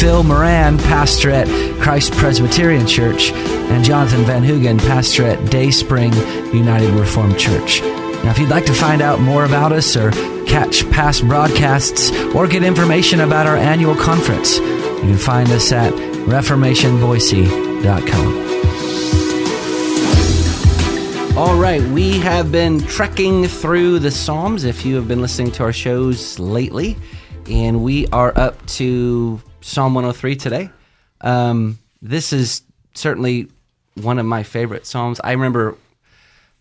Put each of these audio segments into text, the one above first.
Phil Moran, pastor at Christ Presbyterian Church, and Jonathan Van Hugen, pastor at Day Spring United Reformed Church. Now, if you'd like to find out more about us or catch past broadcasts or get information about our annual conference, you can find us at reformationboise.com. All right, we have been trekking through the Psalms if you have been listening to our shows lately, and we are up to Psalm 103 today. Um, this is certainly one of my favorite Psalms. I remember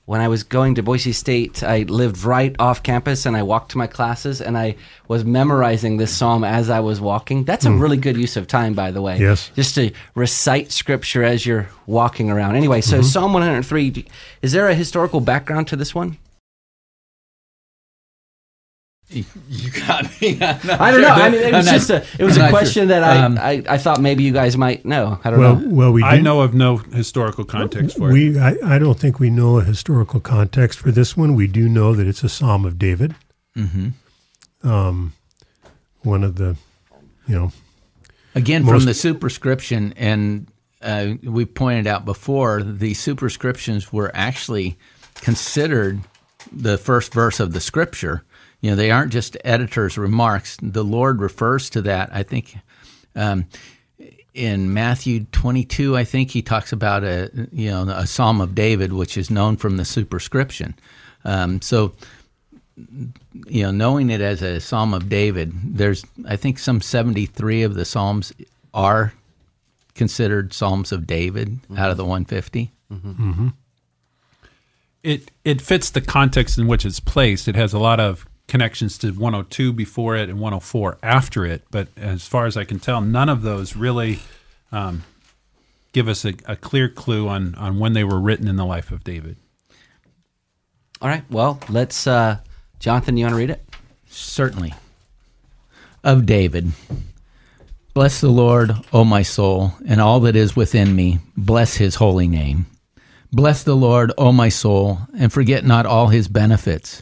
when I was going to Boise State, I lived right off campus and I walked to my classes and I was memorizing this psalm as I was walking. That's a really good use of time, by the way. Yes. Just to recite scripture as you're walking around. Anyway, so Psalm 103, is there a historical background to this one? You got me. I don't know. I mean, it was just a it was a question that I, Um, I I thought maybe you guys might know. I don't Well, know. well, we I do- know of no historical context for it. we. I, I don't think we know a historical context for this one. We do know that it's a Psalm of David. Mm-hmm. Um, one of the, you know, Again, Most- from the superscription, and uh, we pointed out before, the superscriptions were actually considered the first verse of the scripture. You know, they aren't just editor's remarks. The Lord refers to that. I think um, in Matthew 22, I think he talks about a you know a Psalm of David, which is known from the superscription. Um, so you know, knowing it as a Psalm of David, there's I think some 73 of the Psalms are considered Psalms of David out of the 150. it it fits the context in which it's placed. It has a lot of connections to 102 before it and 104 after it. But as far as I can tell, none of those really um, give us a, a clear clue on on when they were written in the life of David. All right. Well, let's. Uh, Jonathan, you want to read it? Certainly. Of David. Bless the Lord, O my soul, and all that is within me. Bless his holy name. Bless the Lord, O my soul, and forget not all his benefits,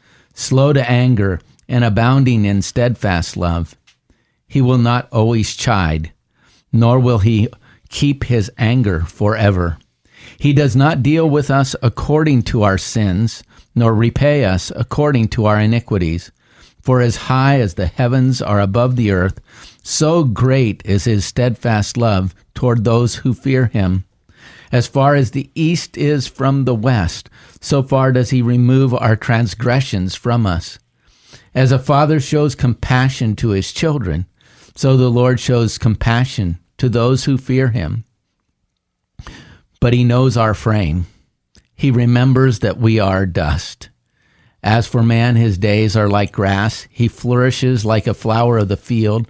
slow to anger, and abounding in steadfast love. He will not always chide, nor will he keep his anger forever. He does not deal with us according to our sins, nor repay us according to our iniquities. For as high as the heavens are above the earth, so great is his steadfast love toward those who fear him. As far as the east is from the west, so far does he remove our transgressions from us. As a father shows compassion to his children, so the Lord shows compassion to those who fear him. But he knows our frame. He remembers that we are dust. As for man, his days are like grass. He flourishes like a flower of the field.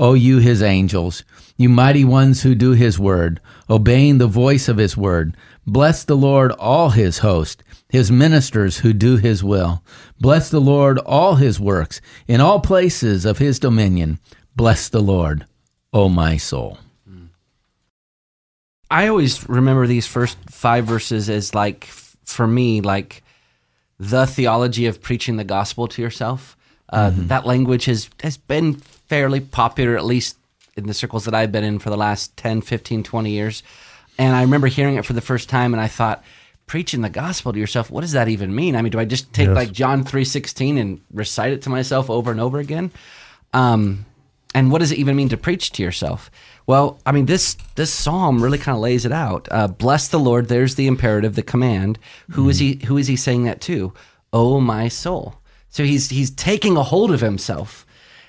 O you his angels, you mighty ones who do his word, obeying the voice of his word. Bless the Lord, all his host, his ministers who do his will. Bless the Lord, all his works, in all places of his dominion. Bless the Lord, O my soul. I always remember these first five verses as like for me like the theology of preaching the gospel to yourself. Uh, That language has, has been fairly popular, at least in the circles that I've been in for the last 10, 15, 20 years. And I remember hearing it for the first time, and I thought, preaching the gospel to yourself, what does that even mean? I mean, do I just take Yes. like John 3.16 and recite it to myself over and over again? Um, and what does it even mean to preach to yourself? Well, I mean, this this psalm really kind of lays it out. Uh, Bless the Lord. There's the imperative, the command. Who is he? Who is he saying that to? Oh, my soul. So he's he's taking a hold of himself,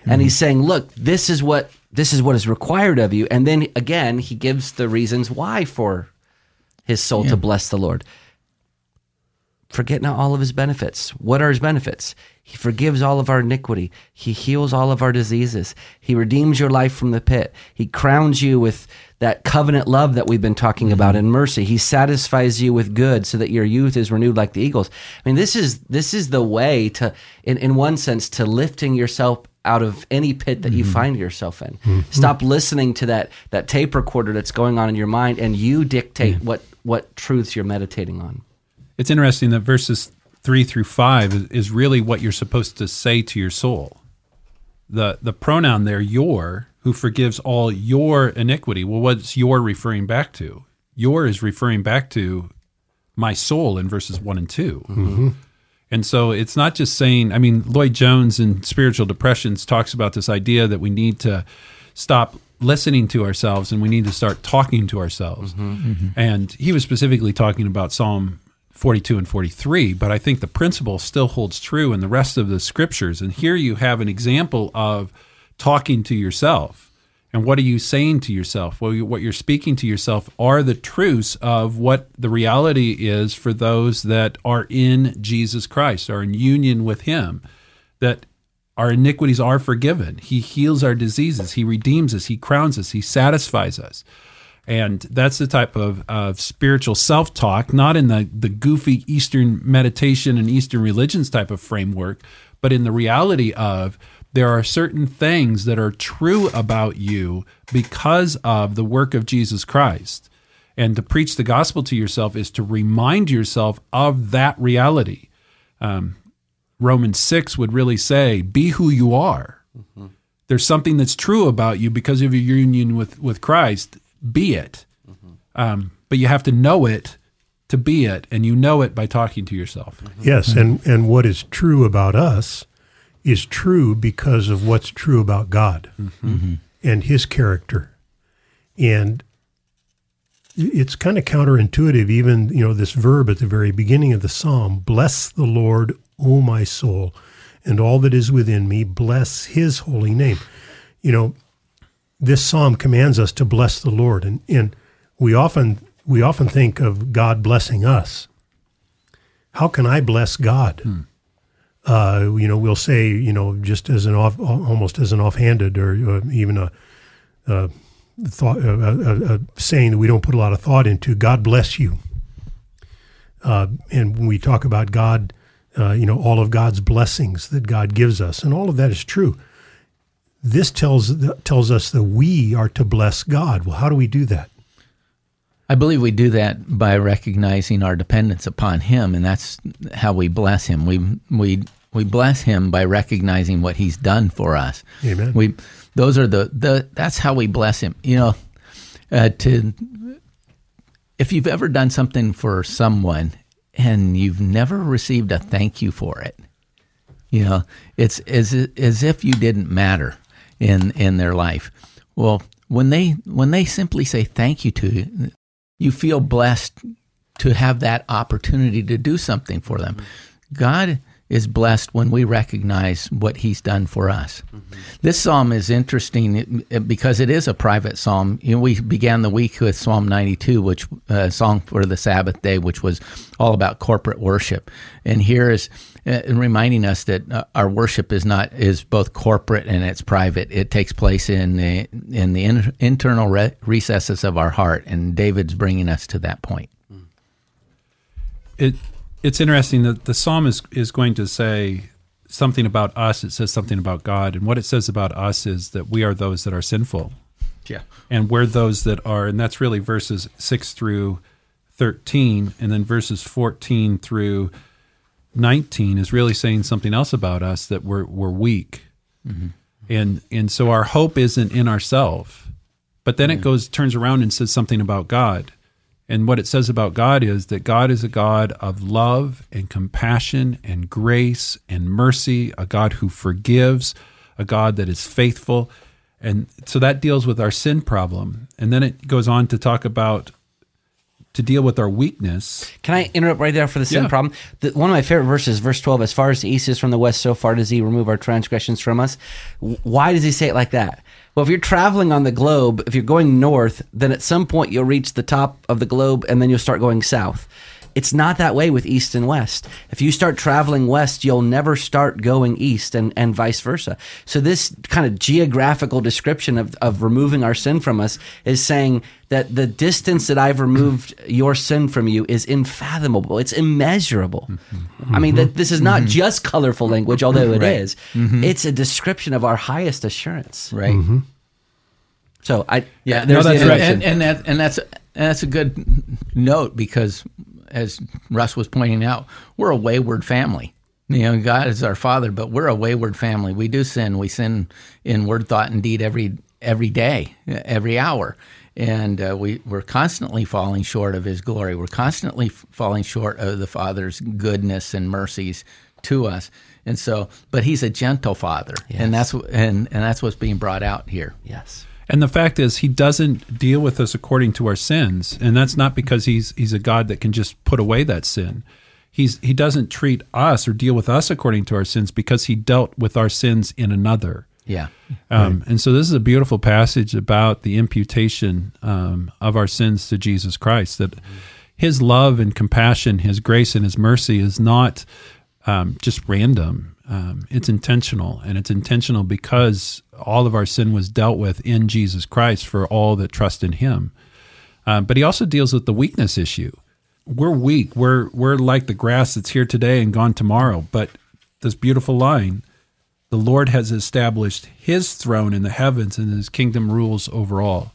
and he's mm-hmm. saying, "Look, this is what this is what is required of you." And then again, he gives the reasons why for his soul to bless the Lord forget not all of his benefits. What are his benefits? He forgives all of our iniquity. He heals all of our diseases. He redeems your life from the pit. He crowns you with that covenant love that we've been talking mm-hmm. about in mercy. He satisfies you with good so that your youth is renewed like the eagles. I mean, this is this is the way to in, in one sense to lifting yourself out of any pit that you mm-hmm. find yourself in. Mm-hmm. Stop listening to that that tape recorder that's going on in your mind and you dictate what what truths you're meditating on. It's interesting that verses three through five is, really what you're supposed to say to your soul. The the pronoun there, your, who forgives all your iniquity. Well, what's your referring back to? Your is referring back to my soul in verses one and 2 mm-hmm. And so it's not just saying, I mean, Lloyd Jones in Spiritual Depressions talks about this idea that we need to stop listening to ourselves and we need to start talking to ourselves. Mm-hmm. Mm-hmm. And he was specifically talking about Psalm 42 and 43, but I think the principle still holds true in the rest of the scriptures. And here you have an example of talking to yourself. And what are you saying to yourself? Well, what you're speaking to yourself are the truths of what the reality is for those that are in Jesus Christ, are in union with Him, that our iniquities are forgiven. He heals our diseases. He redeems us. He crowns us. He satisfies us. And that's the type of, of spiritual self talk, not in the, the goofy Eastern meditation and Eastern religions type of framework, but in the reality of there are certain things that are true about you because of the work of Jesus Christ. And to preach the gospel to yourself is to remind yourself of that reality. Um, Romans 6 would really say, be who you are. There's something that's true about you because of your union with, with Christ. Be it. Um, but you have to know it to be it, and you know it by talking to yourself. Yes, and, and what is true about us is true because of what's true about God mm-hmm. Mm-hmm. and His character. And it's kind of counterintuitive, even, you know, this verb at the very beginning of the psalm bless the Lord, O my soul, and all that is within me, bless His holy name. You know, this psalm commands us to bless the Lord, and, and we often we often think of God blessing us. How can I bless God? Hmm. Uh, you know, we'll say, you know, just as an off, almost as an offhanded, or uh, even a, a thought, a, a, saying that we don't put a lot of thought into. God bless you. Uh, and when we talk about God, uh, you know, all of God's blessings that God gives us, and all of that is true. This tells tells us that we are to bless God. Well, how do we do that? I believe we do that by recognizing our dependence upon Him, and that's how we bless Him. We we we bless Him by recognizing what He's done for us. Amen. We those are the the that's how we bless Him. You know, uh, to if you've ever done something for someone and you've never received a thank you for it, you know, it's as as if you didn't matter in in their life. Well, when they when they simply say thank you to you, feel blessed to have that opportunity to do something for them. God is blessed when we recognize what He's done for us. This psalm is interesting because it is a private psalm. You know, we began the week with Psalm 92, which uh, song for the Sabbath day, which was all about corporate worship, and here is uh, reminding us that uh, our worship is not is both corporate and it's private. It takes place in the in the in, internal re- recesses of our heart, and David's bringing us to that point. It it's interesting that the psalm is is going to say something about us. It says something about God, and what it says about us is that we are those that are sinful. Yeah. and we're those that are, and that's really verses six through thirteen, and then verses fourteen through 19 is really saying something else about us that we're we're weak, mm-hmm. and and so our hope isn't in ourselves, but then it mm. goes turns around and says something about God, and what it says about God is that God is a God of love and compassion and grace and mercy, a God who forgives, a God that is faithful, and so that deals with our sin problem, and then it goes on to talk about to deal with our weakness. Can I interrupt right there for the sin Yeah. problem? The, one of my favorite verses, verse 12, as far as the east is from the west, so far does he remove our transgressions from us. Why does he say it like that? Well, if you're traveling on the globe, if you're going north, then at some point you'll reach the top of the globe and then you'll start going south. It's not that way with east and west. If you start traveling west, you'll never start going east and, and vice versa. So this kind of geographical description of, of removing our sin from us is saying that the distance that I've removed your sin from you is unfathomable. It's immeasurable. I mean, that this is not mm-hmm. just colorful language, although it is. Mm-hmm. It's a description of our highest assurance. Right. Mm-hmm. So I Yeah, there's no, the that's right. and, and that and that's and that's a good note because as Russ was pointing out, we're a wayward family. You know, God is our Father, but we're a wayward family. We do sin. We sin in word, thought, and deed every every day, every hour, and uh, we we're constantly falling short of His glory. We're constantly f- falling short of the Father's goodness and mercies to us. And so, but He's a gentle Father, and that's and and that's what's being brought out here. yes. And the fact is, he doesn't deal with us according to our sins, and that's not because he's he's a God that can just put away that sin. He's he doesn't treat us or deal with us according to our sins because he dealt with our sins in another. Yeah. Um, And so this is a beautiful passage about the imputation um, of our sins to Jesus Christ. That His love and compassion, His grace and His mercy is not um, just random. Um, it's intentional, and it's intentional because all of our sin was dealt with in Jesus Christ for all that trust in Him. Um, but He also deals with the weakness issue. We're weak. We're we're like the grass that's here today and gone tomorrow. But this beautiful line the Lord has established his throne in the heavens and his kingdom rules over all.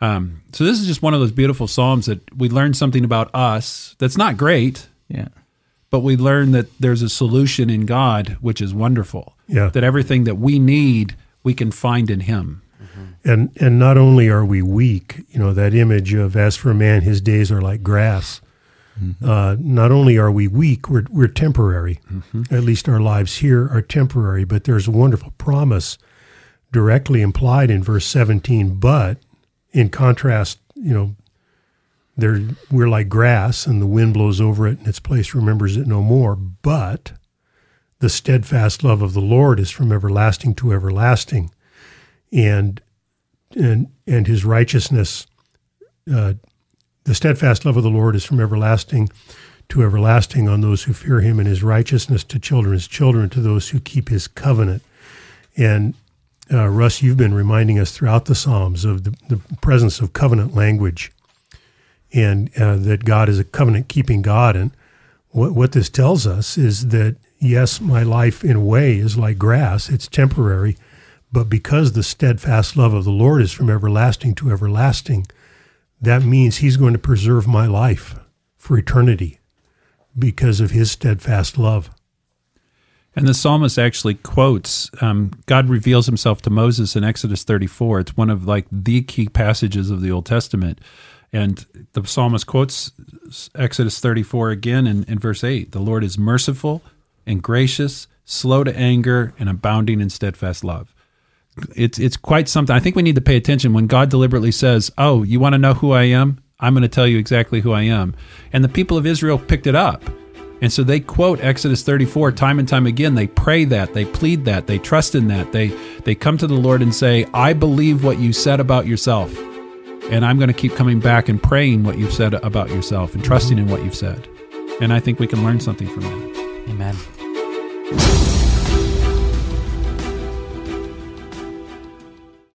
Um, so this is just one of those beautiful Psalms that we learn something about us that's not great, Yeah. But we learn that there's a solution in God, which is wonderful. Yeah. That everything that we need, we can find in him. Mm-hmm. And and not only are we weak, you know, that image of as for man, his days are like grass. Mm-hmm. Uh, not only are we weak, we're we're temporary. Mm-hmm. At least our lives here are temporary. But there's a wonderful promise directly implied in verse 17. But in contrast, you know, we're like grass, and the wind blows over it, and its place remembers it no more. But the steadfast love of the Lord is from everlasting to everlasting, and and and his righteousness uh, the steadfast love of the lord is from everlasting to everlasting on those who fear him and his righteousness to children's children to those who keep his covenant. And uh, russ you've been reminding us throughout the psalms of the, the presence of covenant language and uh, that god is a covenant keeping god and what, what this tells us is that yes my life in a way is like grass it's temporary but because the steadfast love of the Lord is from everlasting to everlasting, that means He's going to preserve my life for eternity because of His steadfast love. And the psalmist actually quotes um, God reveals himself to Moses in Exodus 34. It's one of like the key passages of the Old Testament. And the psalmist quotes Exodus 34 again in, in verse 8 The Lord is merciful and gracious, slow to anger, and abounding in steadfast love. It's, it's quite something. I think we need to pay attention when God deliberately says, Oh, you want to know who I am? I'm going to tell you exactly who I am. And the people of Israel picked it up. And so they quote Exodus 34 time and time again. They pray that, they plead that, they trust in that. They they come to the Lord and say, "I believe what you said about yourself." And I'm going to keep coming back and praying what you've said about yourself and trusting in what you've said. And I think we can learn something from that. Amen.